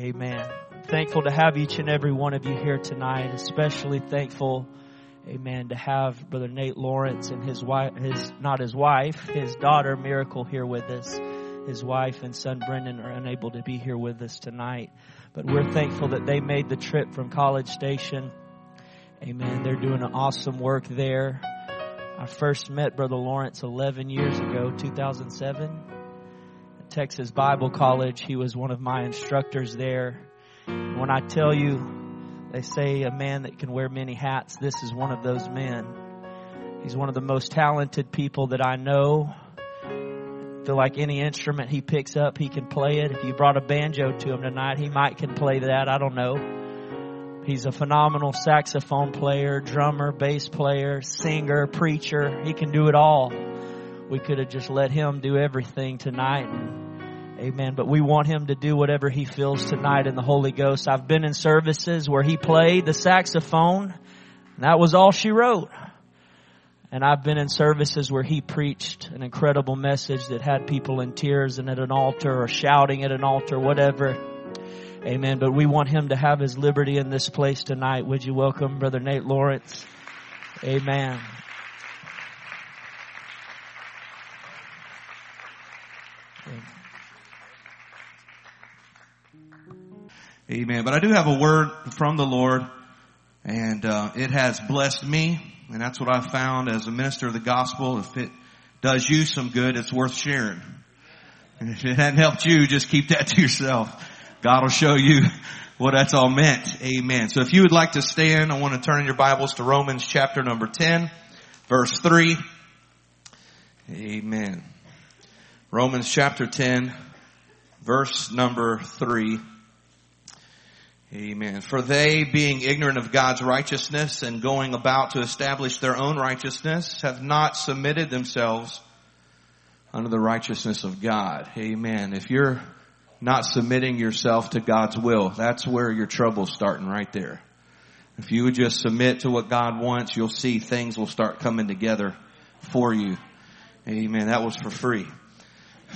Amen. Thankful to have each and every one of you here tonight, especially thankful, amen, to have Brother Nate Lawrence and his wife, his, not his wife, his daughter Miracle here with us. His wife and son Brendan are unable to be here with us tonight, but we're thankful that they made the trip from College Station. Amen. They're doing an awesome work there. I first met Brother Lawrence 11 years ago, 2007 Texas Bible College. He was one of my instructors there. When I tell you, they say a man that can wear many hats, this is one of those men. He's one of the most talented people that I know. I feel like any instrument he picks up, he can play it. If you brought a banjo to him tonight, he might can play that. I don't know. He's a phenomenal saxophone player, drummer, bass player, singer, preacher. He can do it all we could have just let him do everything tonight. Amen. But we want him to do whatever he feels tonight in the Holy Ghost. I've been in services where he played the saxophone. That was all she wrote. And I've been in services where he preached an incredible message that had people in tears and at an altar or shouting at an altar, whatever. Amen. But we want him to have his liberty in this place tonight. Would you welcome Brother Nate Lawrence? Amen. But I do have a word from the Lord and uh, it has blessed me and that's what I found as a minister of the gospel. If it does you some good, it's worth sharing. And if it hadn't helped you, just keep that to yourself. God will show you what that's all meant. Amen. So if you would like to stand, I want to turn your Bibles to Romans chapter number 10, verse 3. Amen. Romans chapter 10, verse number 3. Amen. For they, being ignorant of God's righteousness and going about to establish their own righteousness, have not submitted themselves under the righteousness of God. Amen. If you're not submitting yourself to God's will, that's where your trouble's starting right there. If you would just submit to what God wants, you'll see things will start coming together for you. Amen. That was for free.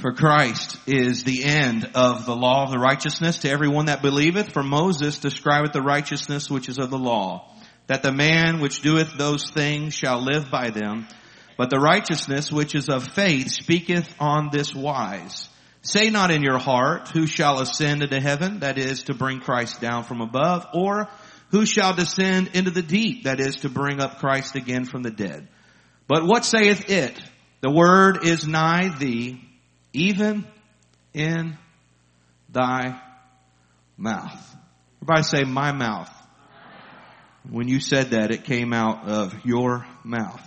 For Christ is the end of the law of the righteousness to everyone that believeth. For Moses describeth the righteousness which is of the law, that the man which doeth those things shall live by them. But the righteousness which is of faith speaketh on this wise. Say not in your heart, who shall ascend into heaven, that is to bring Christ down from above, or who shall descend into the deep, that is to bring up Christ again from the dead. But what saith it? The word is nigh thee, even in thy mouth. Everybody say my mouth. When you said that, it came out of your mouth.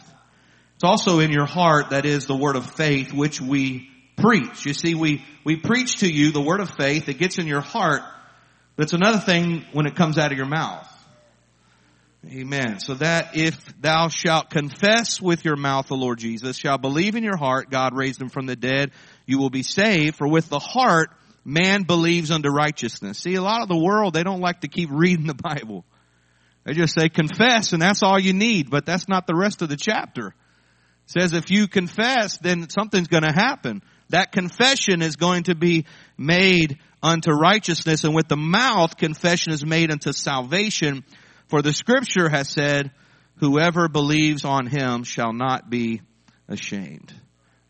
It's also in your heart, that is the word of faith, which we preach. You see, we, we preach to you the word of faith. It gets in your heart, but it's another thing when it comes out of your mouth. Amen. So that if thou shalt confess with your mouth the Lord Jesus, shall believe in your heart God raised him from the dead, you will be saved. For with the heart, man believes unto righteousness. See, a lot of the world, they don't like to keep reading the Bible. They just say confess and that's all you need, but that's not the rest of the chapter. It says if you confess, then something's going to happen. That confession is going to be made unto righteousness and with the mouth confession is made unto salvation. For the scripture has said, whoever believes on him shall not be ashamed.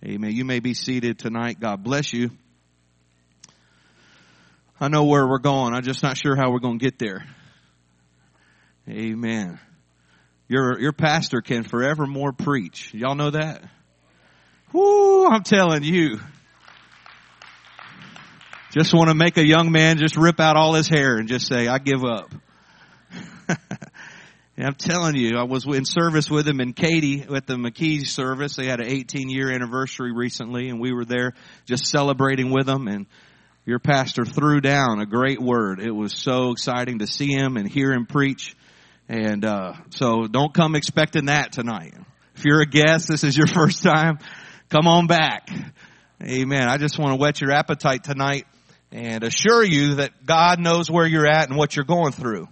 Amen. You may be seated tonight. God bless you. I know where we're going. I'm just not sure how we're going to get there. Amen. Your, your pastor can forevermore preach. Y'all know that? Whoo, I'm telling you. Just want to make a young man just rip out all his hair and just say, I give up. I'm telling you, I was in service with him and Katie at the McKee service. They had an 18 year anniversary recently and we were there just celebrating with them and your pastor threw down a great word. It was so exciting to see him and hear him preach. And, uh, so don't come expecting that tonight. If you're a guest, this is your first time, come on back. Amen. I just want to whet your appetite tonight and assure you that God knows where you're at and what you're going through.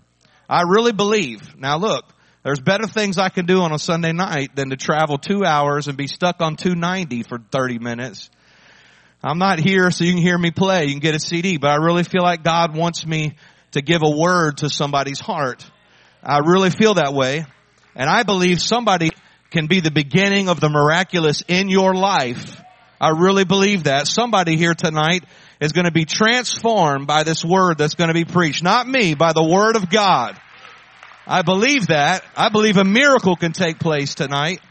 I really believe. Now look, there's better things I can do on a Sunday night than to travel two hours and be stuck on 290 for 30 minutes. I'm not here so you can hear me play. You can get a CD, but I really feel like God wants me to give a word to somebody's heart. I really feel that way. And I believe somebody can be the beginning of the miraculous in your life. I really believe that. Somebody here tonight is going to be transformed by this word that's going to be preached. Not me, by the word of God. I believe that. I believe a miracle can take place tonight.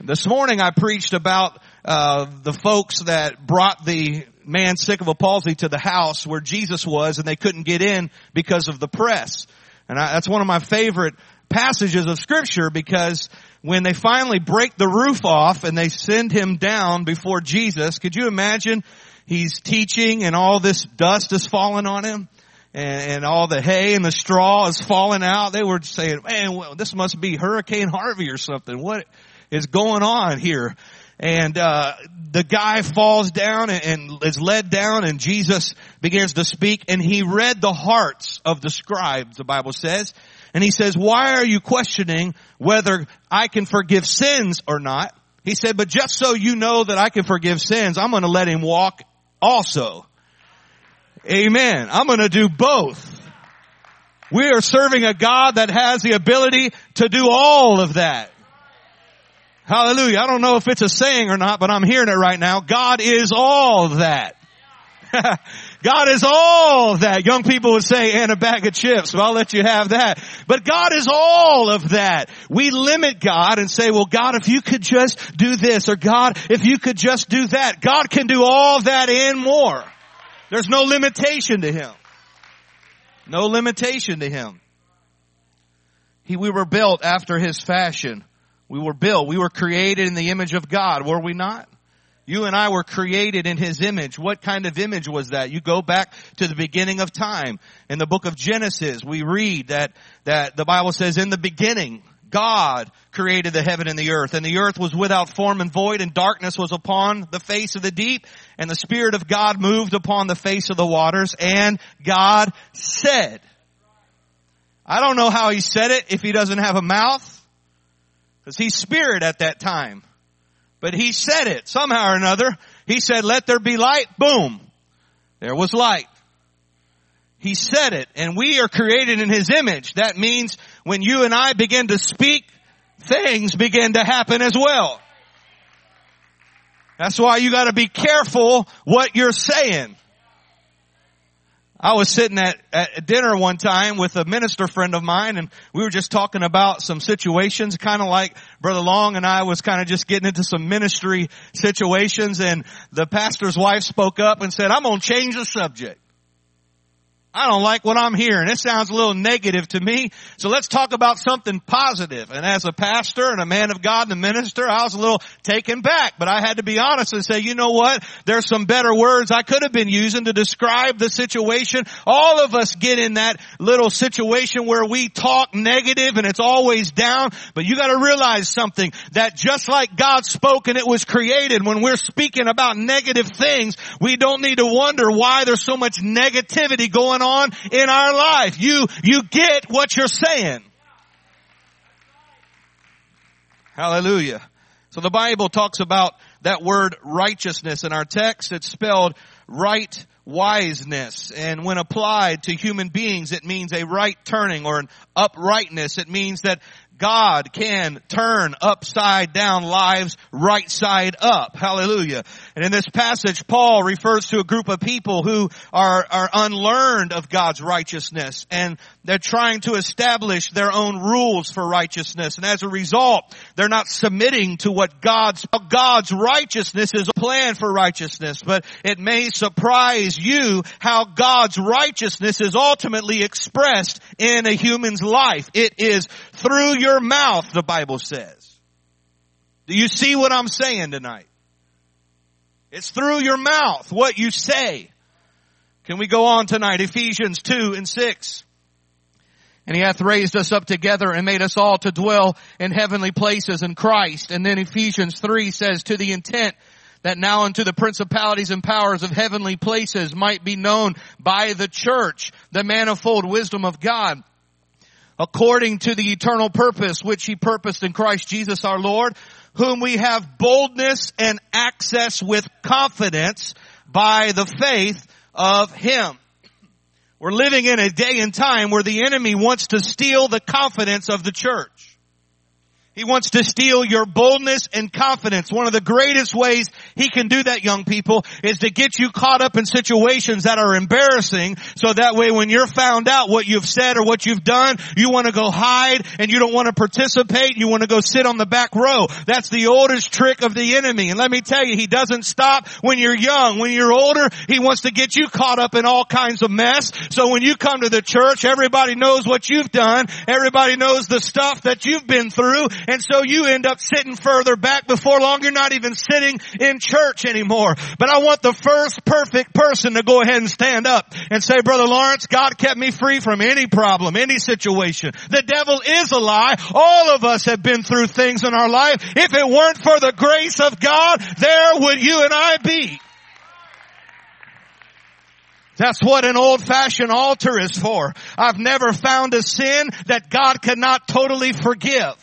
This morning I preached about uh, the folks that brought the man sick of a palsy to the house where Jesus was and they couldn't get in because of the press. And I, that's one of my favorite passages of scripture because when they finally break the roof off and they send him down before Jesus, could you imagine he's teaching and all this dust is falling on him? And, and all the hay and the straw is falling out. They were saying, man, well, this must be Hurricane Harvey or something. What is going on here? and uh, the guy falls down and, and, is led down and Jesus begins to speak and he read the hearts of the scribes, the Bible says. And he says, why are you questioning whether I can forgive sins or not? He said, but just so you know that I can forgive sins, I'm going to let him walk also. Amen. I'm going to do both. We are serving a God that has the ability to do all of that. Hallelujah. I don't know if it's a saying or not, but I'm hearing it right now. God is all that. God is all that. Young people would say, and a bag of chips. Well, I'll let you have that. But God is all of that. We limit God and say, well, God, if you could just do this, or God, if you could just do that. God can do all that and more. There's no limitation to Him. No limitation to Him. He, we were built after His fashion. We were built. We were created in the image of God, were we not? You and I were created in His image. What kind of image was that? You go back to the beginning of time. In the book of Genesis, we read that, that the Bible says, in the beginning, God created the heaven and the earth, and the earth was without form and void, and darkness was upon the face of the deep, and the Spirit of God moved upon the face of the waters, and God said, I don't know how He said it if He doesn't have a mouth. Because he's spirit at that time. But he said it somehow or another. He said, let there be light. Boom. There was light. He said it and we are created in his image. That means when you and I begin to speak, things begin to happen as well. That's why you gotta be careful what you're saying. I was sitting at, at dinner one time with a minister friend of mine and we were just talking about some situations kind of like Brother Long and I was kind of just getting into some ministry situations and the pastor's wife spoke up and said, I'm going to change the subject. I don't like what I'm hearing. It sounds a little negative to me. So let's talk about something positive. And as a pastor and a man of God and a minister, I was a little taken back, but I had to be honest and say, you know what? There's some better words I could have been using to describe the situation. All of us get in that little situation where we talk negative and it's always down, but you gotta realize something that just like God spoke and it was created, when we're speaking about negative things, we don't need to wonder why there's so much negativity going going on in our life. You, you get what you're saying. Hallelujah. So the Bible talks about that word righteousness in our text. It's spelled right wiseness. And when applied to human beings, it means a right turning or an uprightness. It means that God can turn upside down lives right side up. Hallelujah. And in this passage, Paul refers to a group of people who are, are unlearned of God's righteousness and they're trying to establish their own rules for righteousness. And as a result, they're not submitting to what God's, God's righteousness is a plan for righteousness. But it may surprise you how God's righteousness is ultimately expressed in a human's life. It is through your mouth, the Bible says. Do you see what I'm saying tonight? It's through your mouth, what you say. Can we go on tonight? Ephesians 2 and 6. And he hath raised us up together and made us all to dwell in heavenly places in Christ. And then Ephesians 3 says, to the intent that now unto the principalities and powers of heavenly places might be known by the church the manifold wisdom of God according to the eternal purpose which he purposed in Christ Jesus our Lord, whom we have boldness and access with confidence by the faith of Him. We're living in a day and time where the enemy wants to steal the confidence of the church. He wants to steal your boldness and confidence. One of the greatest ways he can do that, young people, is to get you caught up in situations that are embarrassing so that way when you're found out what you've said or what you've done, you want to go hide and you don't want to participate. You want to go sit on the back row. That's the oldest trick of the enemy. And let me tell you, he doesn't stop when you're young. When you're older, he wants to get you caught up in all kinds of mess. So when you come to the church, everybody knows what you've done. Everybody knows the stuff that you've been through and so you end up sitting further back before long. You're not even sitting in church anymore. But I want the first perfect person to go ahead and stand up and say, Brother Lawrence, God kept me free from any problem, any situation. The devil is a lie. All of us have been through things in our life. If it weren't for the grace of God, there would you and I be. That's what an old fashioned altar is for. I've never found a sin that God cannot totally forgive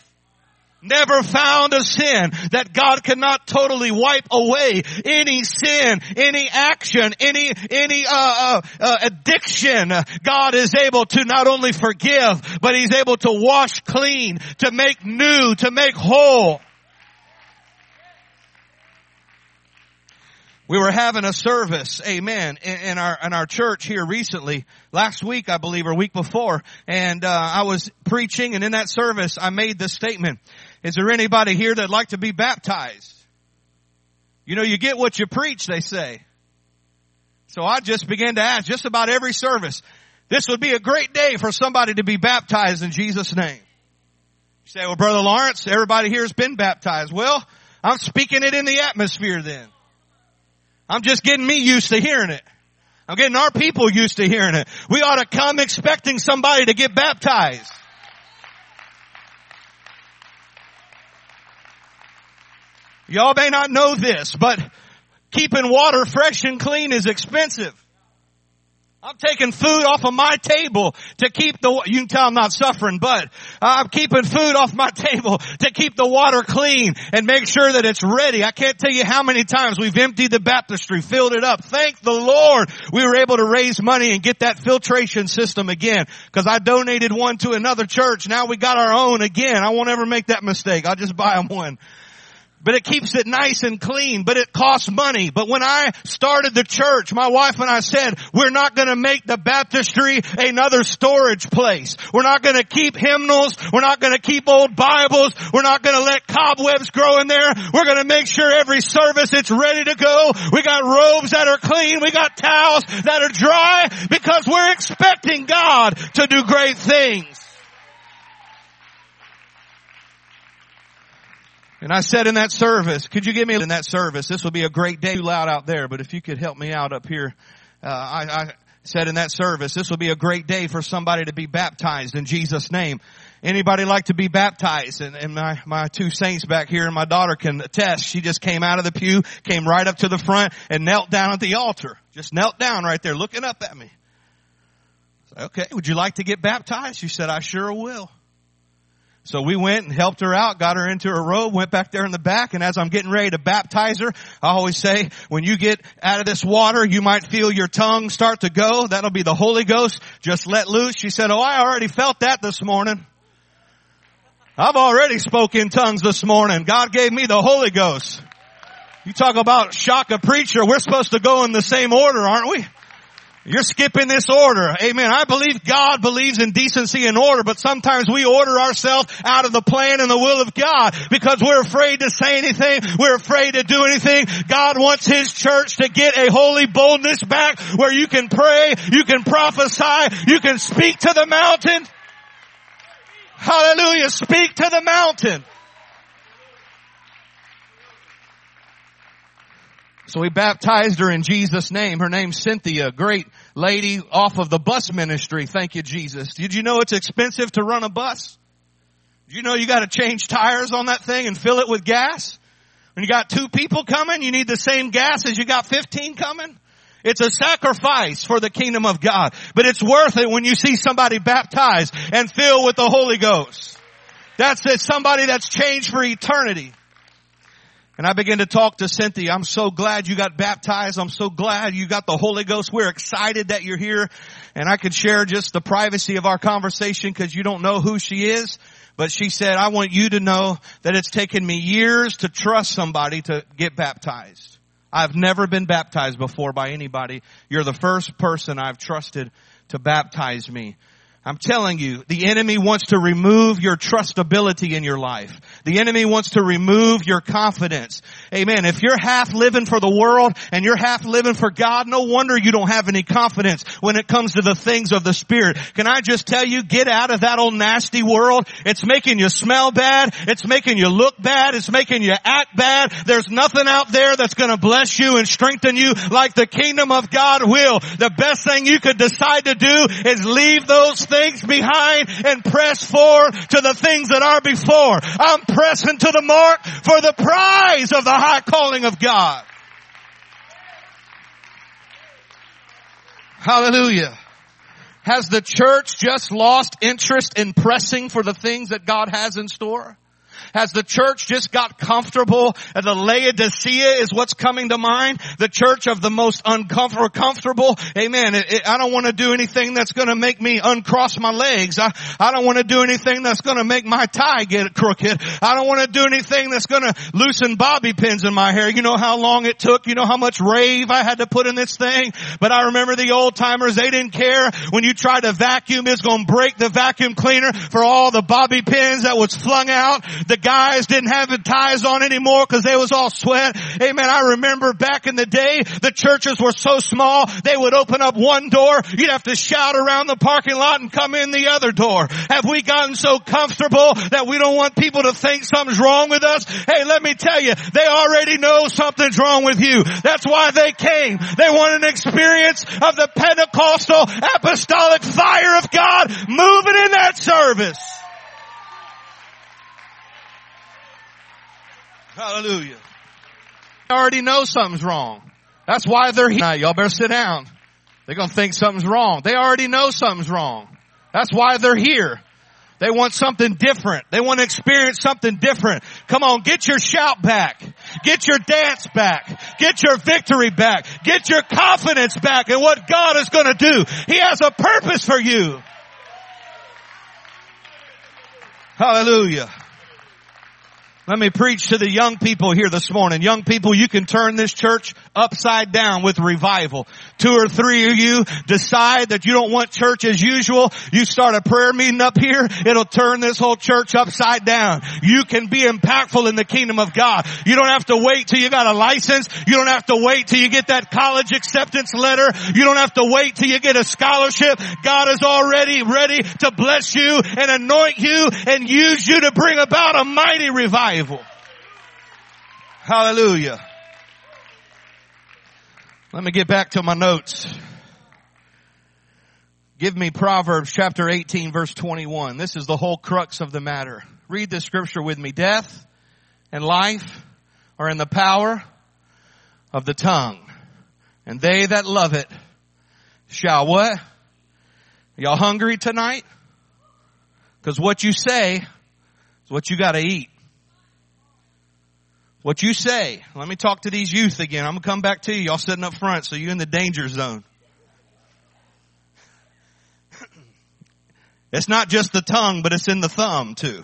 never found a sin that God cannot totally wipe away. Any sin, any action, any, any, uh, uh, uh, addiction, God is able to not only forgive, but He's able to wash clean, to make new, to make whole. We were having a service, amen, in, in, our in our church here recently, last week I believe, or week before, and uh, I was preaching, and in that service I made this statement. Is there anybody here that'd like to be baptized? You know, you get what you preach, they say. So I just began to ask just about every service, this would be a great day for somebody to be baptized in Jesus' name. You say, well, Brother Lawrence, everybody here has been baptized. Well, I'm speaking it in the atmosphere then. I'm just getting me used to hearing it. I'm getting our people used to hearing it. We ought to come expecting somebody to get baptized. Y'all may not know this, but keeping water fresh and clean is expensive. I'm taking food off of my table to keep the, you can tell I'm not suffering, but I'm keeping food off my table to keep the water clean and make sure that it's ready. I can't tell you how many times we've emptied the baptistry, filled it up. Thank the Lord we were able to raise money and get that filtration system again because I donated one to another church. Now we got our own again. I won't ever make that mistake. I'll just buy them one but it keeps it nice and clean, but it costs money. But when I started the church, my wife and I said, we're not gonna make the baptistry another storage place. We're not gonna keep hymnals. We're not gonna keep old Bibles. We're not gonna let cobwebs grow in there. We're gonna make sure every service it's ready to go. We got robes that are clean. We got towels that are dry because we're expecting God to do great things. And I said in that service, could you give me in that service? This will be a great day. Too loud out there, but if you could help me out up here, uh, I, I said in that service, this will be a great day for somebody to be baptized in Jesus' name. Anybody like to be baptized? And, and my, my two saints back here and my daughter can attest. She just came out of the pew, came right up to the front and knelt down at the altar. Just knelt down right there looking up at me. okay, would you like to get baptized? She said, I sure will. So we went and helped her out, got her into her robe, went back there in the back, and as I'm getting ready to baptize her, I always say, when you get out of this water, you might feel your tongue start to go. That'll be the Holy Ghost. Just let loose. She said, oh, I already felt that this morning. I've already spoke in tongues this morning. God gave me the Holy Ghost. You talk about shock a preacher. We're supposed to go in the same order, aren't we? You're skipping this order. Amen. I believe God believes in decency and order, but sometimes we order ourselves out of the plan and the will of God because we're afraid to say anything. We're afraid to do anything. God wants His church to get a holy boldness back where you can pray, you can prophesy, you can speak to the mountain. Hallelujah. Speak to the mountain. So we baptized her in Jesus' name. Her name's Cynthia, great lady off of the bus ministry. Thank you, Jesus. Did you know it's expensive to run a bus? Did you know you gotta change tires on that thing and fill it with gas? When you got two people coming, you need the same gas as you got 15 coming? It's a sacrifice for the kingdom of God, but it's worth it when you see somebody baptized and filled with the Holy Ghost. That's it, somebody that's changed for eternity. And I began to talk to Cynthia. I'm so glad you got baptized. I'm so glad you got the Holy Ghost. We're excited that you're here. And I could share just the privacy of our conversation because you don't know who she is. But she said, I want you to know that it's taken me years to trust somebody to get baptized. I've never been baptized before by anybody. You're the first person I've trusted to baptize me. I'm telling you, the enemy wants to remove your trustability in your life. The enemy wants to remove your confidence. Amen. If you're half living for the world and you're half living for God, no wonder you don't have any confidence when it comes to the things of the Spirit. Can I just tell you, get out of that old nasty world. It's making you smell bad. It's making you look bad. It's making you act bad. There's nothing out there that's going to bless you and strengthen you like the kingdom of God will. The best thing you could decide to do is leave those things behind and press forward to the things that are before. I'm pressing to the mark for the prize of the high calling of God. Hallelujah. Has the church just lost interest in pressing for the things that God has in store? Has the church just got comfortable? The Laodicea is what's coming to mind. The church of the most uncomfortable, comfortable. Amen. It, it, I don't want to do anything that's going to make me uncross my legs. I, I don't want to do anything that's going to make my tie get crooked. I don't want to do anything that's going to loosen bobby pins in my hair. You know how long it took. You know how much rave I had to put in this thing. But I remember the old timers, they didn't care when you tried to vacuum, it's going to break the vacuum cleaner for all the bobby pins that was flung out. The the guys didn't have the ties on anymore because they was all sweat. Amen. I remember back in the day, the churches were so small, they would open up one door, you'd have to shout around the parking lot and come in the other door. Have we gotten so comfortable that we don't want people to think something's wrong with us? Hey, let me tell you, they already know something's wrong with you. That's why they came. They want an experience of the Pentecostal apostolic fire of God moving in that service. Hallelujah. They already know something's wrong. That's why they're here. Y'all better sit down. They're going to think something's wrong. They already know something's wrong. That's why they're here. They want something different. They want to experience something different. Come on, get your shout back. Get your dance back. Get your victory back. Get your confidence back in what God is going to do. He has a purpose for you. Hallelujah. Let me preach to the young people here this morning. Young people, you can turn this church upside down with revival. Two or three of you decide that you don't want church as usual. You start a prayer meeting up here. It'll turn this whole church upside down. You can be impactful in the kingdom of God. You don't have to wait till you got a license. You don't have to wait till you get that college acceptance letter. You don't have to wait till you get a scholarship. God is already ready to bless you and anoint you and use you to bring about a mighty revival revival. Hallelujah. Let me get back to my notes. Give me Proverbs chapter 18 verse 21. This is the whole crux of the matter. Read this scripture with me. Death and life are in the power of the tongue. And they that love it shall what? Y'all hungry tonight? Cause what you say is what you gotta eat. What you say. Let me talk to these youth again. I'm gonna come back to you. Y'all sitting up front, so you're in the danger zone. It's not just the tongue, but it's in the thumb too.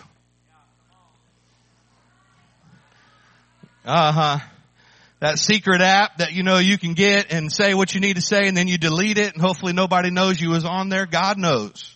Uh huh. That secret app that you know you can get and say what you need to say and then you delete it and hopefully nobody knows you was on there. God knows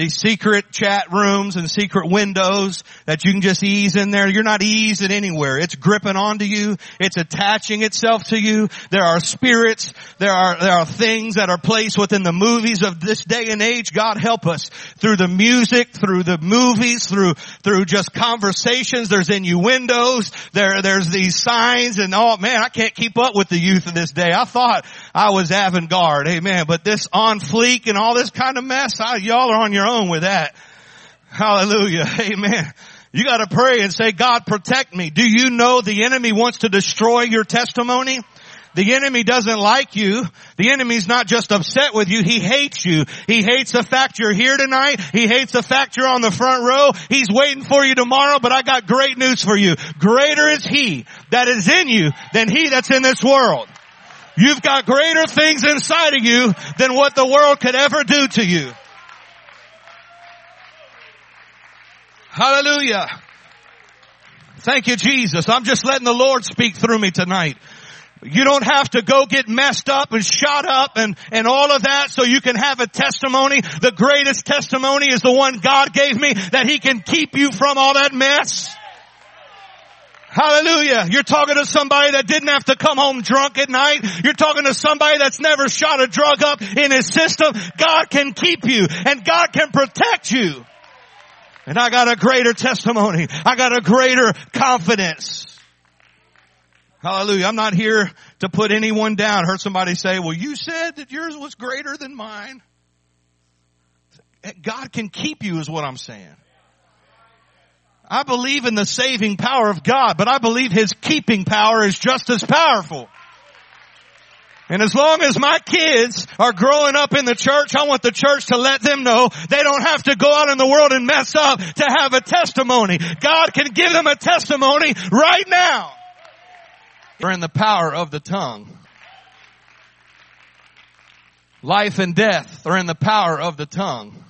these secret chat rooms and secret windows that you can just ease in there. You're not easing anywhere. It's gripping onto you. It's attaching itself to you. There are spirits. There are, there are things that are placed within the movies of this day and age. God help us through the music, through the movies, through, through just conversations. There's innuendos. There, there's these signs and oh man, I can't keep up with the youth of this day. I thought I was avant-garde. Amen. But this on fleek and all this kind of mess, I, y'all are on your own with that. Hallelujah. Amen. You gotta pray and say, God protect me. Do you know the enemy wants to destroy your testimony? The enemy doesn't like you. The enemy's not just upset with you, he hates you. He hates the fact you're here tonight. He hates the fact you're on the front row. He's waiting for you tomorrow, but I got great news for you. Greater is he that is in you than he that's in this world. You've got greater things inside of you than what the world could ever do to you. Hallelujah. Thank you, Jesus. I'm just letting the Lord speak through me tonight. You don't have to go get messed up and shot up and, and all of that so you can have a testimony. The greatest testimony is the one God gave me that He can keep you from all that mess. Hallelujah. You're talking to somebody that didn't have to come home drunk at night. You're talking to somebody that's never shot a drug up in his system. God can keep you and God can protect you. And I got a greater testimony. I got a greater confidence. Hallelujah. I'm not here to put anyone down. I heard somebody say, well, you said that yours was greater than mine. God can keep you is what I'm saying. I believe in the saving power of God, but I believe His keeping power is just as powerful. And as long as my kids are growing up in the church, I want the church to let them know they don't have to go out in the world and mess up to have a testimony. God can give them a testimony right now. We're in the power of the tongue. Life and death are in the power of the tongue.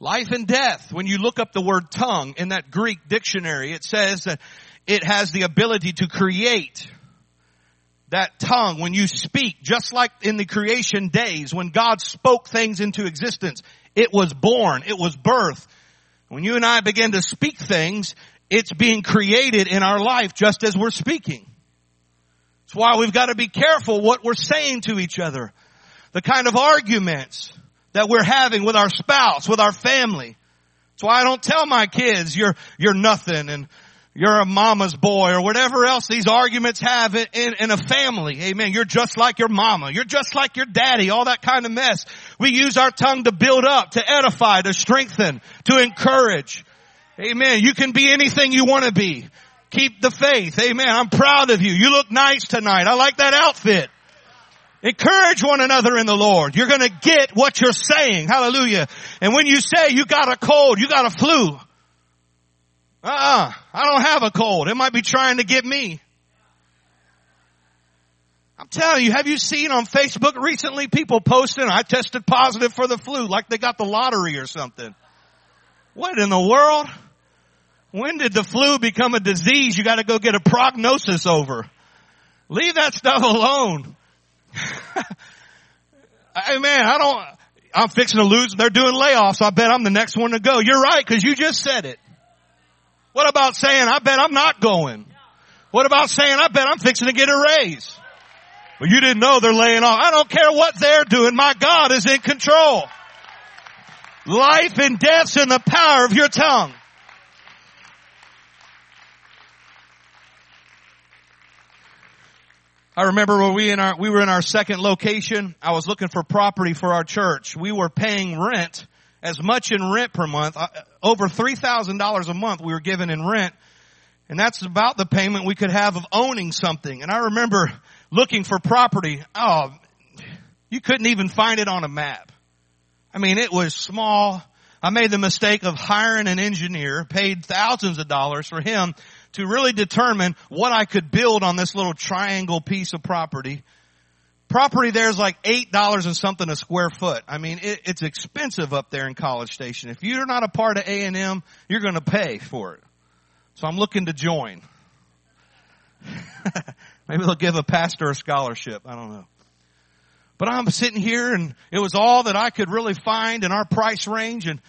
Life and death, when you look up the word tongue in that Greek dictionary, it says that it has the ability to create that tongue when you speak, just like in the creation days when God spoke things into existence, it was born, it was birth. When you and I begin to speak things, it's being created in our life just as we're speaking. That's why we've got to be careful what we're saying to each other. The kind of arguments that we're having with our spouse, with our family. That's why I don't tell my kids you're, you're nothing and you're a mama's boy or whatever else these arguments have in, in, in, a family. Amen. You're just like your mama. You're just like your daddy. All that kind of mess. We use our tongue to build up, to edify, to strengthen, to encourage. Amen. You can be anything you want to be. Keep the faith. Amen. I'm proud of you. You look nice tonight. I like that outfit. Encourage one another in the Lord. You're gonna get what you're saying. Hallelujah. And when you say you got a cold, you got a flu, uh-uh. I don't have a cold. It might be trying to get me. I'm telling you, have you seen on Facebook recently people posting, I tested positive for the flu, like they got the lottery or something. What in the world? When did the flu become a disease you gotta go get a prognosis over? Leave that stuff alone. hey man, I don't, I'm fixing to lose, they're doing layoffs, I bet I'm the next one to go. You're right, cause you just said it. What about saying, I bet I'm not going? What about saying, I bet I'm fixing to get a raise? Well, you didn't know they're laying off. I don't care what they're doing. My God is in control. Life and death's in the power of your tongue. I remember when we in our, we were in our second location. I was looking for property for our church. We were paying rent as much in rent per month, uh, over $3,000 a month we were given in rent. And that's about the payment we could have of owning something. And I remember looking for property. Oh, you couldn't even find it on a map. I mean, it was small. I made the mistake of hiring an engineer, paid thousands of dollars for him to really determine what I could build on this little triangle piece of property Property there is like eight dollars and something a square foot. I mean, it, it's expensive up there in College Station. If you're not a part of A and M, you're going to pay for it. So I'm looking to join. Maybe they'll give a pastor a scholarship. I don't know. But I'm sitting here and it was all that I could really find in our price range. And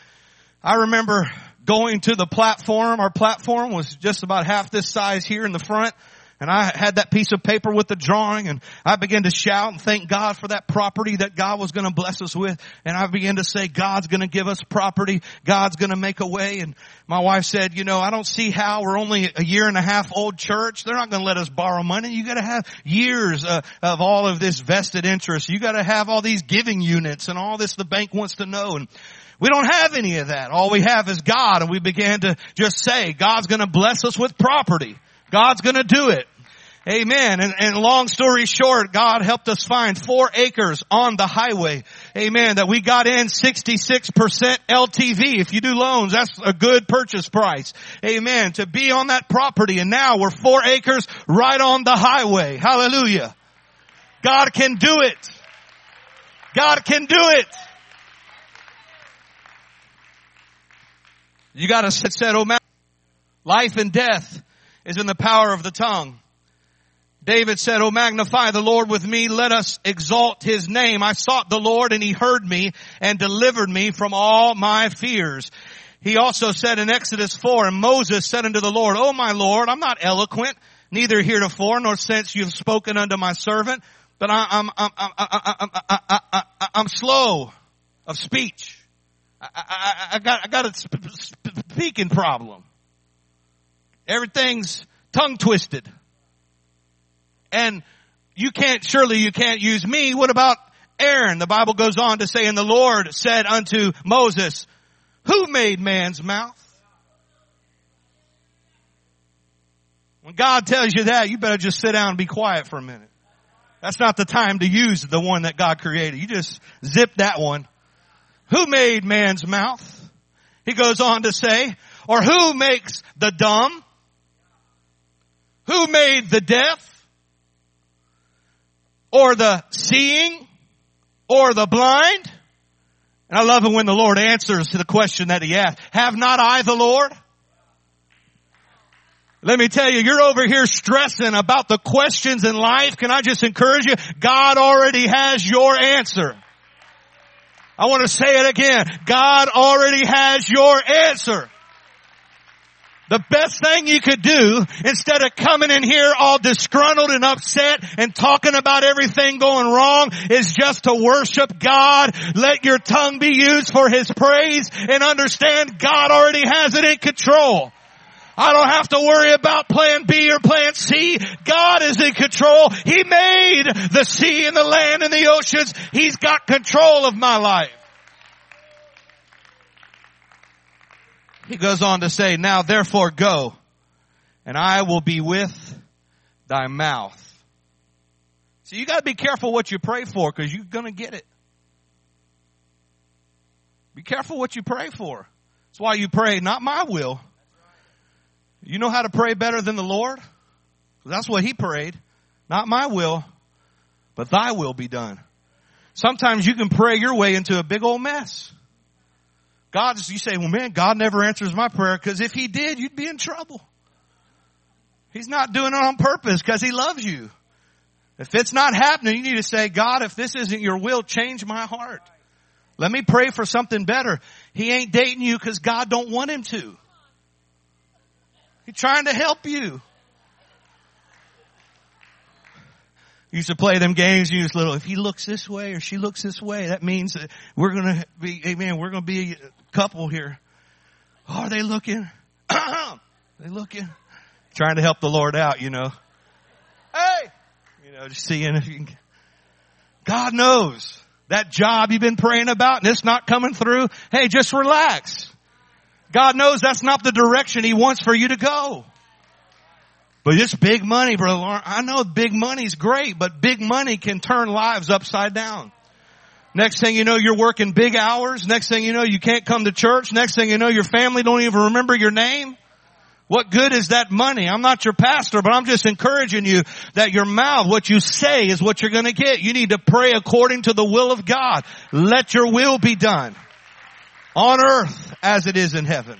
I remember going to the platform. Our platform was just about half this size here in the front. And I had that piece of paper with the drawing and I began to shout and thank God for that property that God was going to bless us with. And I began to say, God's going to give us property. God's going to make a way. And my wife said, you know, I don't see how we're only a year and a half old church. They're not going to let us borrow money. You got to have years uh, of all of this vested interest. You got to have all these giving units and all this the bank wants to know. And we don't have any of that. All we have is God. And we began to just say, God's going to bless us with property. God's gonna do it. Amen. And, and long story short, God helped us find four acres on the highway. Amen. That we got in 66% LTV. If you do loans, that's a good purchase price. Amen. To be on that property and now we're four acres right on the highway. Hallelujah. God can do it. God can do it. You gotta set, oh man, life and death is in the power of the tongue. David said, Oh magnify the Lord with me. Let us exalt his name. I sought the Lord and he heard me and delivered me from all my fears. He also said in Exodus 4, and Moses said unto the Lord, Oh my Lord, I'm not eloquent, neither heretofore nor since you've spoken unto my servant, but I, am I'm, I'm, I'm, I'm, slow of speech. I, I, I got, I got a speaking problem. Everything's tongue twisted and you can't, surely you can't use me. What about Aaron? The Bible goes on to say, and the Lord said unto Moses, who made man's mouth? When God tells you that, you better just sit down and be quiet for a minute. That's not the time to use the one that God created. You just zip that one. Who made man's mouth? He goes on to say, or who makes the dumb? Who made the deaf? or the seeing or the blind? And I love it when the Lord answers to the question that he asked. Have not I the Lord? Let me tell you, you're over here stressing about the questions in life. Can I just encourage you? God already has your answer. I want to say it again. God already has your answer. The best thing you could do instead of coming in here all disgruntled and upset and talking about everything going wrong is just to worship God. Let your tongue be used for His praise and understand God already has it in control. I don't have to worry about plan B or plan C. God is in control. He made the sea and the land and the oceans. He's got control of my life. He goes on to say, now therefore go and I will be with thy mouth. So you gotta be careful what you pray for because you're gonna get it. Be careful what you pray for. That's why you pray, not my will. You know how to pray better than the Lord? That's what he prayed. Not my will, but thy will be done. Sometimes you can pray your way into a big old mess. God, you say, well man, God never answers my prayer because if he did, you'd be in trouble. He's not doing it on purpose because he loves you. If it's not happening, you need to say, God, if this isn't your will, change my heart. Let me pray for something better. He ain't dating you because God don't want him to. He's trying to help you. You used to play them games. You used little, if he looks this way or she looks this way, that means that we're going to be, amen, we're going to be couple here. Oh, are they looking? they looking? Trying to help the Lord out, you know. Hey! You know, just seeing if you can. God knows that job you've been praying about and it's not coming through. Hey, just relax. God knows that's not the direction He wants for you to go. But it's big money, brother. I know big money's great, but big money can turn lives upside down. Next thing you know, you're working big hours. Next thing you know, you can't come to church. Next thing you know, your family don't even remember your name. What good is that money? I'm not your pastor, but I'm just encouraging you that your mouth, what you say is what you're gonna get. You need to pray according to the will of God. Let your will be done on earth as it is in heaven.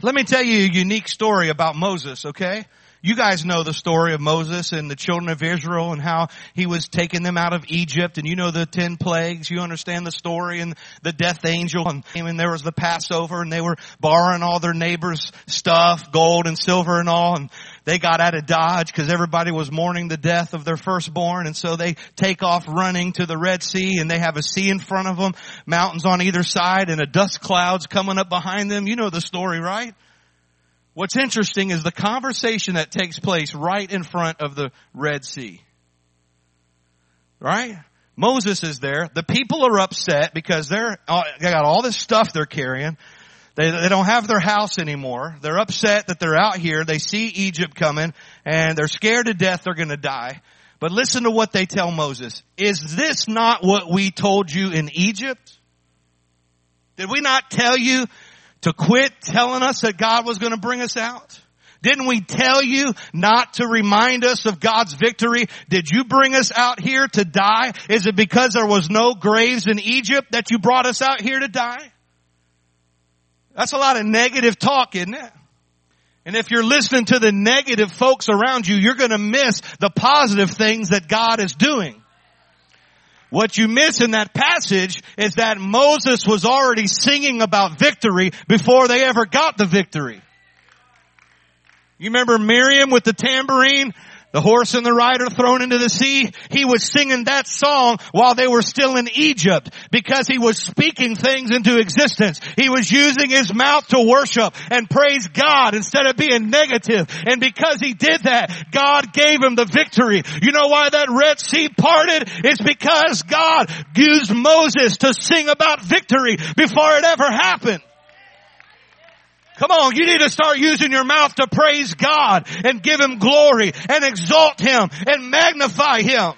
Let me tell you a unique story about Moses, okay? You guys know the story of Moses and the children of Israel and how he was taking them out of Egypt and you know the ten plagues. You understand the story and the death angel and, and there was the Passover and they were borrowing all their neighbors' stuff, gold and silver and all and they got out of Dodge because everybody was mourning the death of their firstborn and so they take off running to the Red Sea and they have a sea in front of them, mountains on either side and a dust clouds coming up behind them. You know the story, right? What's interesting is the conversation that takes place right in front of the Red Sea. Right? Moses is there. The people are upset because they're, uh, they got all this stuff they're carrying. They, they don't have their house anymore. They're upset that they're out here. They see Egypt coming and they're scared to death they're going to die. But listen to what they tell Moses. Is this not what we told you in Egypt? Did we not tell you to quit telling us that God was going to bring us out? Didn't we tell you not to remind us of God's victory? Did you bring us out here to die? Is it because there was no graves in Egypt that you brought us out here to die? That's a lot of negative talk, isn't it? And if you're listening to the negative folks around you, you're gonna miss the positive things that God is doing. What you miss in that passage is that Moses was already singing about victory before they ever got the victory. You remember Miriam with the tambourine? The horse and the rider thrown into the sea. He was singing that song while they were still in Egypt because he was speaking things into existence. He was using his mouth to worship and praise God instead of being negative. And because he did that, God gave him the victory. You know why that Red Sea parted? It's because God used Moses to sing about victory before it ever happened. Come on, you need to start using your mouth to praise God and give Him glory and exalt Him and magnify Him.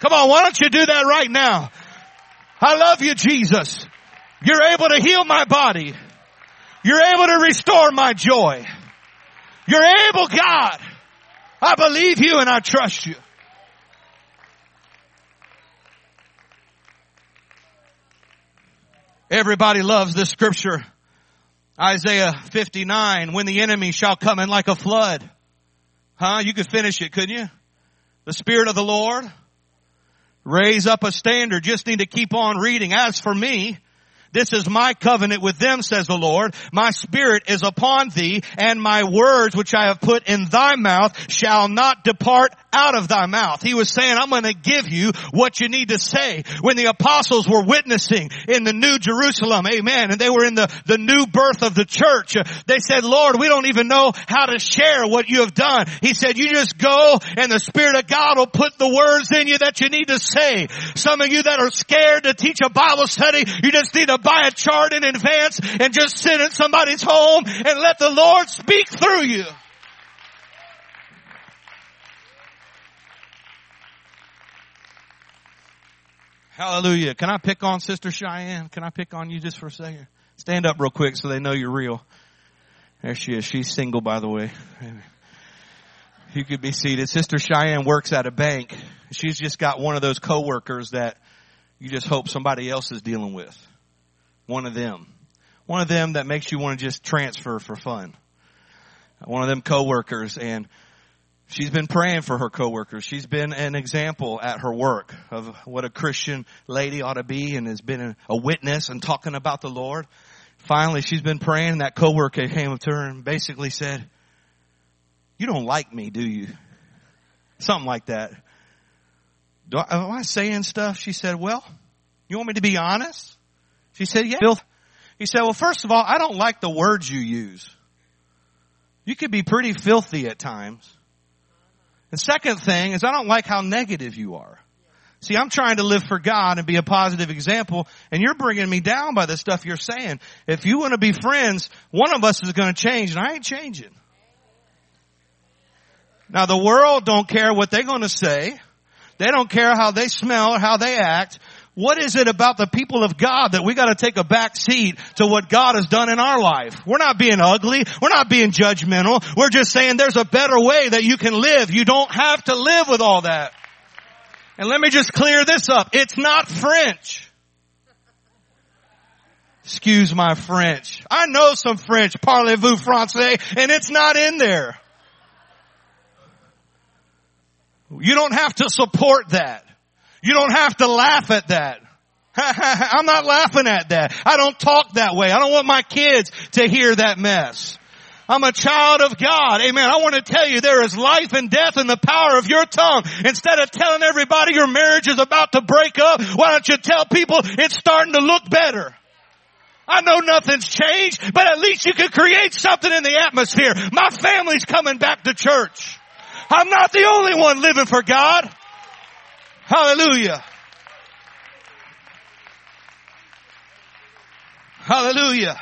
Come on, why don't you do that right now? I love you, Jesus. You're able to heal my body. You're able to restore my joy. You're able, God. I believe you and I trust you. Everybody loves this scripture. Isaiah 59, when the enemy shall come in like a flood. Huh? You could finish it, couldn't you? The Spirit of the Lord. Raise up a standard. Just need to keep on reading. As for me, this is my covenant with them, says the Lord. My spirit is upon thee, and my words which I have put in thy mouth shall not depart out of thy mouth. He was saying, I'm going to give you what you need to say. When the apostles were witnessing in the new Jerusalem, amen, and they were in the, the new birth of the church, they said, Lord, we don't even know how to share what you have done. He said, you just go and the Spirit of God will put the words in you that you need to say. Some of you that are scared to teach a Bible study, you just need to buy a chart in advance and just sit in somebody's home and let the Lord speak through you. Hallelujah. Can I pick on Sister Cheyenne? Can I pick on you just for a second? Stand up real quick so they know you're real. There she is. She's single, by the way. You could be seated. Sister Cheyenne works at a bank. She's just got one of those coworkers that you just hope somebody else is dealing with. One of them. One of them that makes you want to just transfer for fun. One of them coworkers and She's been praying for her coworkers. She's been an example at her work of what a Christian lady ought to be and has been a witness and talking about the Lord. Finally, she's been praying and that coworker came up to her and basically said, you don't like me, do you? Something like that. I, am I saying stuff? She said, well, you want me to be honest? She said, yeah. He said, well, first of all, I don't like the words you use. You could be pretty filthy at times. The second thing is I don't like how negative you are. See, I'm trying to live for God and be a positive example, and you're bringing me down by the stuff you're saying. If you want to be friends, one of us is going to change, and I ain't changing. Now the world don't care what they're going to say. They don't care how they smell or how they act. What is it about the people of God that we gotta take a back seat to what God has done in our life? We're not being ugly. We're not being judgmental. We're just saying there's a better way that you can live. You don't have to live with all that. And let me just clear this up. It's not French. Excuse my French. I know some French, parlez-vous français, and it's not in there. You don't have to support that. You don't have to laugh at that. I'm not laughing at that. I don't talk that way. I don't want my kids to hear that mess. I'm a child of God. Amen. I want to tell you there is life and death in the power of your tongue. Instead of telling everybody your marriage is about to break up, why don't you tell people it's starting to look better? I know nothing's changed, but at least you can create something in the atmosphere. My family's coming back to church. I'm not the only one living for God. Hallelujah. Hallelujah.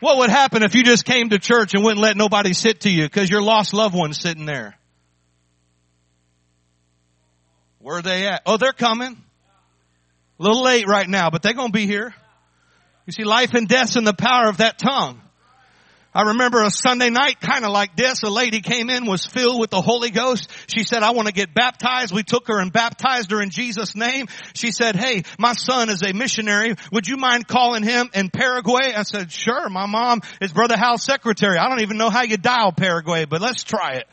What would happen if you just came to church and wouldn't let nobody sit to you because your lost loved one's sitting there? Where are they at? Oh, they're coming. A little late right now, but they're going to be here. You see, life and death's in the power of that tongue. I remember a Sunday night kind of like this. A lady came in, was filled with the Holy Ghost. She said, I want to get baptized. We took her and baptized her in Jesus name. She said, Hey, my son is a missionary. Would you mind calling him in Paraguay? I said, sure. My mom is Brother Hal's secretary. I don't even know how you dial Paraguay, but let's try it.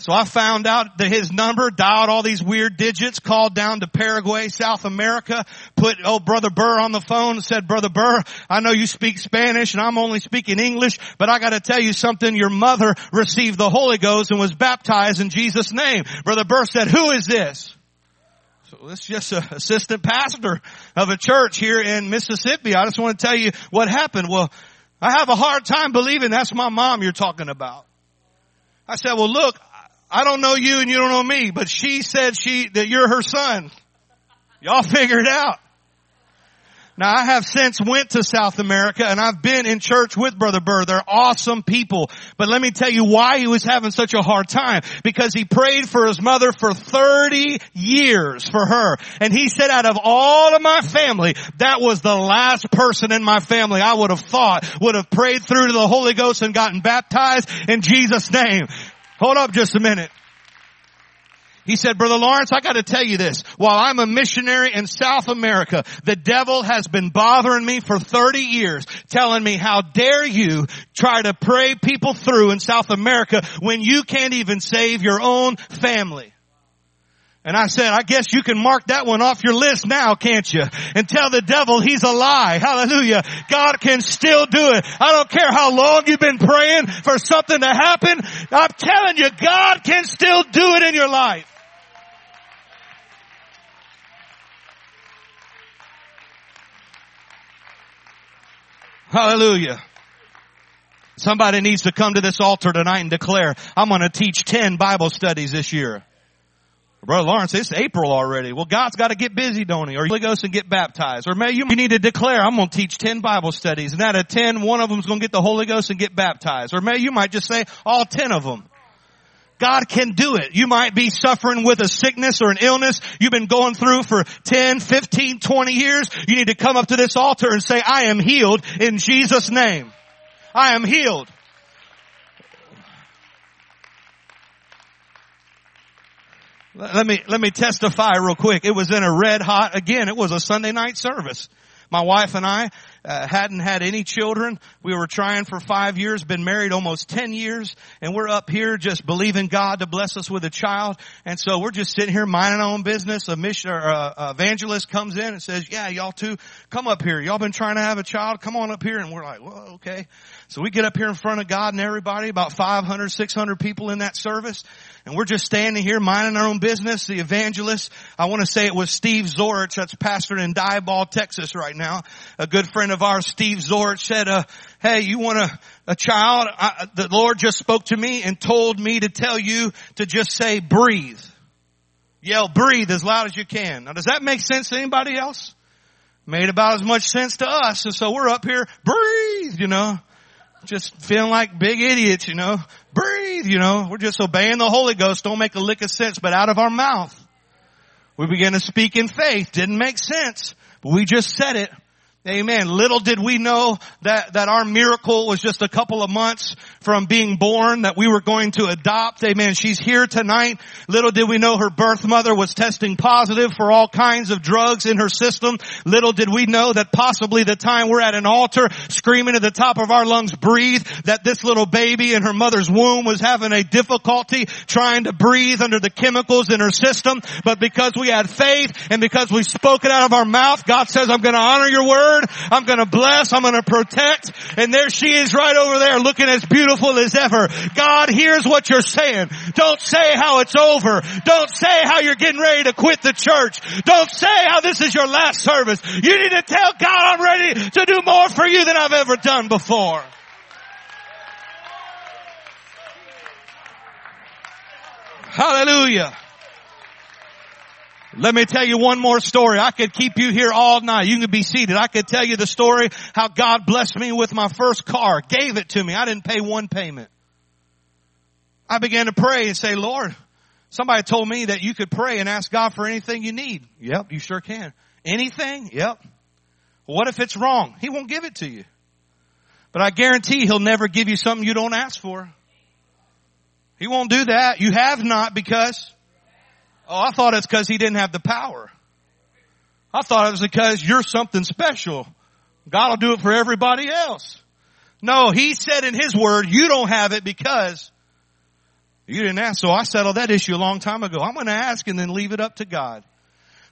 So I found out that his number, dialed all these weird digits, called down to Paraguay, South America, put old Brother Burr on the phone and said, Brother Burr, I know you speak Spanish and I'm only speaking English, but I gotta tell you something. Your mother received the Holy Ghost and was baptized in Jesus' name. Brother Burr said, who is this? So is just an assistant pastor of a church here in Mississippi. I just want to tell you what happened. Well, I have a hard time believing that's my mom you're talking about. I said, well look, I don't know you and you don't know me, but she said she, that you're her son. Y'all figure it out. Now I have since went to South America and I've been in church with Brother Burr. They're awesome people. But let me tell you why he was having such a hard time. Because he prayed for his mother for 30 years for her. And he said out of all of my family, that was the last person in my family I would have thought would have prayed through to the Holy Ghost and gotten baptized in Jesus name. Hold up just a minute. He said, Brother Lawrence, I gotta tell you this. While I'm a missionary in South America, the devil has been bothering me for 30 years, telling me, how dare you try to pray people through in South America when you can't even save your own family. And I said, I guess you can mark that one off your list now, can't you? And tell the devil he's a lie. Hallelujah. God can still do it. I don't care how long you've been praying for something to happen. I'm telling you, God can still do it in your life. Hallelujah. Somebody needs to come to this altar tonight and declare, I'm going to teach 10 Bible studies this year. Brother Lawrence, it's April already. Well, God's got to get busy, don't he? Or Holy Ghost and get baptized. Or may you you need to declare, I'm going to teach 10 Bible studies. And out of 10, one of them's going to get the Holy Ghost and get baptized. Or may you might just say, all 10 of them. God can do it. You might be suffering with a sickness or an illness you've been going through for 10, 15, 20 years. You need to come up to this altar and say, I am healed in Jesus name. I am healed. Let me, let me testify real quick. It was in a red hot, again, it was a Sunday night service. My wife and I uh, hadn't had any children. We were trying for five years, been married almost 10 years, and we're up here just believing God to bless us with a child. And so we're just sitting here minding our own business. A mission, or a evangelist comes in and says, yeah, y'all two, come up here. Y'all been trying to have a child. Come on up here. And we're like, well, okay. So we get up here in front of God and everybody, about 500, 600 people in that service. And we're just standing here minding our own business. The evangelist, I want to say it was Steve Zorich, that's pastor in Diboll, Texas right now. A good friend of ours, Steve Zorich said, uh, hey, you want a, a child? I, the Lord just spoke to me and told me to tell you to just say breathe. Yell breathe as loud as you can. Now does that make sense to anybody else? Made about as much sense to us. And so we're up here, breathe, you know just feeling like big idiots, you know. Breathe, you know. We're just obeying the Holy Ghost. Don't make a lick of sense, but out of our mouth. We begin to speak in faith. Didn't make sense, but we just said it. Amen. Little did we know that, that our miracle was just a couple of months from being born, that we were going to adopt. Amen. She's here tonight. Little did we know her birth mother was testing positive for all kinds of drugs in her system. Little did we know that possibly the time we're at an altar screaming at the top of our lungs, breathe, that this little baby in her mother's womb was having a difficulty trying to breathe under the chemicals in her system. But because we had faith and because we spoke it out of our mouth, God says, I'm going to honor your word word. I'm going to bless. I'm going to protect. And there she is right over there looking as beautiful as ever. God hears what you're saying. Don't say how it's over. Don't say how you're getting ready to quit the church. Don't say how this is your last service. You need to tell God I'm ready to do more for you than I've ever done before. Hallelujah. Let me tell you one more story. I could keep you here all night. You can be seated. I could tell you the story how God blessed me with my first car, gave it to me. I didn't pay one payment. I began to pray and say, Lord, somebody told me that you could pray and ask God for anything you need. Yep, you sure can. Anything? Yep. What if it's wrong? He won't give it to you. But I guarantee he'll never give you something you don't ask for. He won't do that. You have not because Oh, I thought it's because he didn't have the power. I thought it was because you're something special. God will do it for everybody else. No, he said in his word, you don't have it because you didn't ask. So I settled that issue a long time ago. I'm going to ask and then leave it up to God.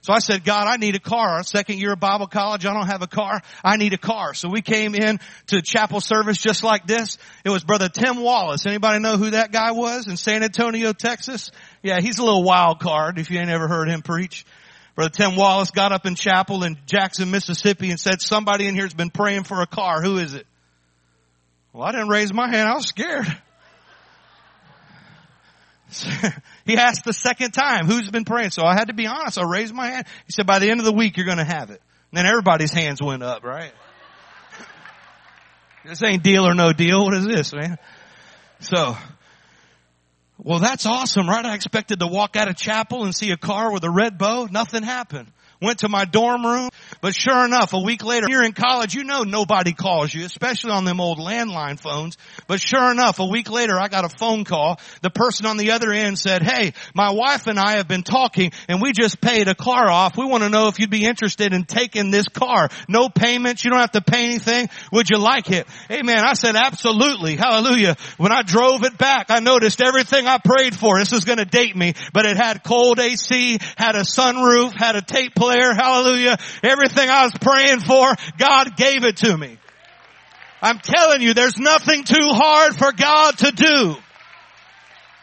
So I said, God, I need a car. Second year of Bible college, I don't have a car. I need a car. So we came in to chapel service just like this. It was brother Tim Wallace. Anybody know who that guy was in San Antonio, Texas? Yeah, he's a little wild card if you ain't ever heard him preach. Brother Tim Wallace got up in chapel in Jackson, Mississippi and said, somebody in here has been praying for a car. Who is it? Well, I didn't raise my hand. I was scared. he asked the second time, who's been praying? So I had to be honest. I raised my hand. He said, by the end of the week, you're going to have it. And then everybody's hands went up, right? this ain't deal or no deal. What is this, man? So, well, that's awesome, right? I expected to walk out of chapel and see a car with a red bow. Nothing happened went to my dorm room. But sure enough, a week later, here in college, you know nobody calls you, especially on them old landline phones. But sure enough, a week later, I got a phone call. The person on the other end said, hey, my wife and I have been talking and we just paid a car off. We want to know if you'd be interested in taking this car. No payments. You don't have to pay anything. Would you like it? Amen. I said, absolutely. Hallelujah. When I drove it back, I noticed everything I prayed for. This is going to date me, but it had cold AC, had a sunroof, had a tape player there. Hallelujah. Everything I was praying for, God gave it to me. I'm telling you, there's nothing too hard for God to do.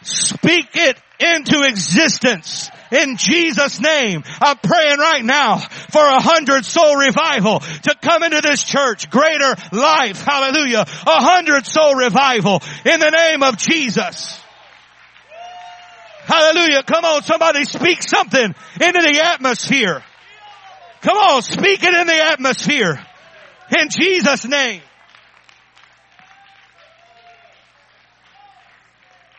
Speak it into existence in Jesus name. I'm praying right now for a hundred soul revival to come into this church. Greater life. Hallelujah. A hundred soul revival in the name of Jesus. Hallelujah. Come on, somebody speak something into the atmosphere. Come on, speak it in the atmosphere. In Jesus' name.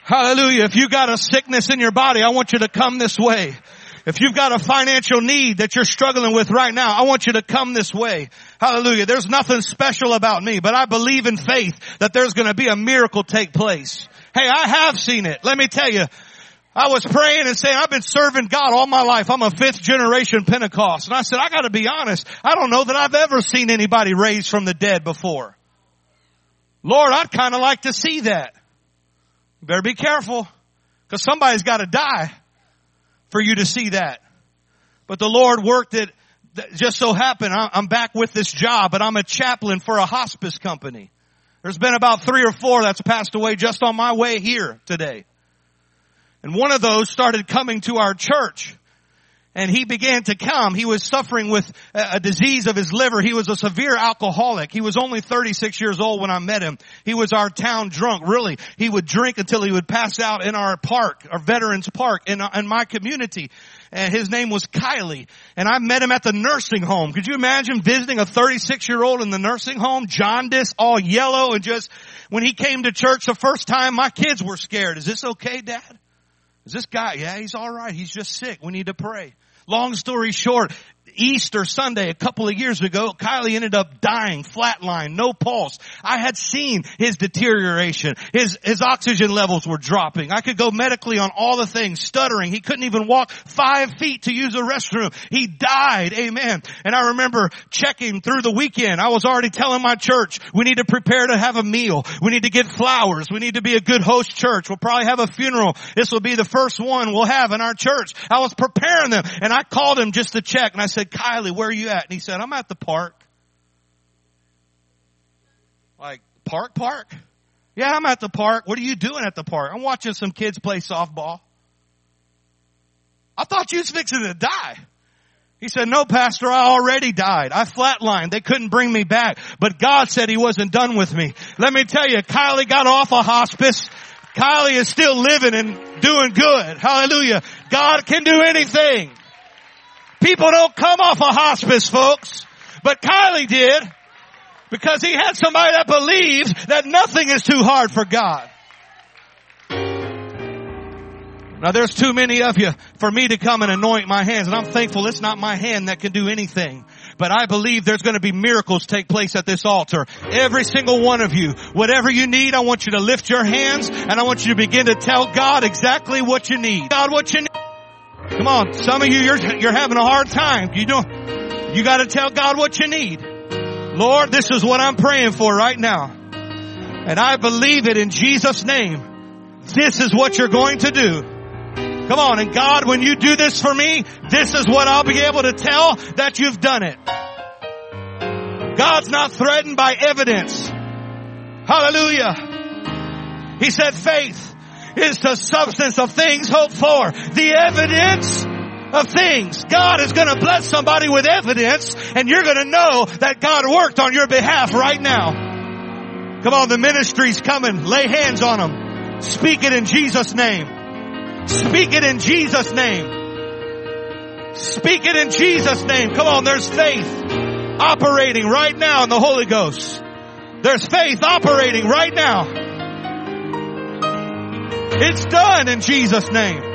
Hallelujah. If you got a sickness in your body, I want you to come this way. If you've got a financial need that you're struggling with right now, I want you to come this way. Hallelujah. There's nothing special about me, but I believe in faith that there's going to be a miracle take place. Hey, I have seen it. Let me tell you, I was praying and saying, I've been serving God all my life. I'm a fifth generation Pentecost. And I said, I gotta be honest. I don't know that I've ever seen anybody raised from the dead before. Lord, I'd kind of like to see that. You better be careful because somebody's got to die for you to see that. But the Lord worked it. Just so happened I'm back with this job, but I'm a chaplain for a hospice company. There's been about three or four that's passed away just on my way here today. And one of those started coming to our church. And he began to come. He was suffering with a disease of his liver. He was a severe alcoholic. He was only 36 years old when I met him. He was our town drunk, really. He would drink until he would pass out in our park, our veterans park in, in my community. And his name was Kylie. And I met him at the nursing home. Could you imagine visiting a 36 year old in the nursing home? Jaundice, all yellow and just, when he came to church the first time, my kids were scared. Is this okay, dad? Is this guy? Yeah, he's all right. He's just sick. We need to pray. Long story short, Easter Sunday a couple of years ago, Kylie ended up dying, flatline, no pulse. I had seen his deterioration. His, his oxygen levels were dropping. I could go medically on all the things, stuttering. He couldn't even walk five feet to use a restroom. He died. Amen. And I remember checking through the weekend. I was already telling my church, we need to prepare to have a meal. We need to get flowers. We need to be a good host church. We'll probably have a funeral. This will be the first one we'll have in our church. I was preparing them and I called him just to check and I said, said, Kylie, where are you at? And he said, I'm at the park. Like, park, park? Yeah, I'm at the park. What are you doing at the park? I'm watching some kids play softball. I thought you was fixing to die. He said, no, pastor, I already died. I flatlined. They couldn't bring me back. But God said he wasn't done with me. Let me tell you, Kylie got off a hospice. Kylie is still living and doing good. Hallelujah. God can do anything. People don't come off a hospice, folks. But Kylie did because he had somebody that believes that nothing is too hard for God. Now there's too many of you for me to come and anoint my hands and I'm thankful it's not my hand that can do anything. But I believe there's going to be miracles take place at this altar. Every single one of you, whatever you need, I want you to lift your hands and I want you to begin to tell God exactly what you need. God, what you need. Come on, some of you, you're, you're having a hard time. You don't, you gotta tell God what you need. Lord, this is what I'm praying for right now. And I believe it in Jesus name. This is what you're going to do. Come on, and God, when you do this for me, this is what I'll be able to tell that you've done it. God's not threatened by evidence. Hallelujah. He said faith is the substance of things hoped for. The evidence of things. God is going to bless somebody with evidence and you're going to know that God worked on your behalf right now. Come on, the ministry's coming. Lay hands on them. Speak it in Jesus' name. Speak it in Jesus' name. Speak it in Jesus' name. Come on, there's faith operating right now in the Holy Ghost. There's faith operating right now. It's done in Jesus' name.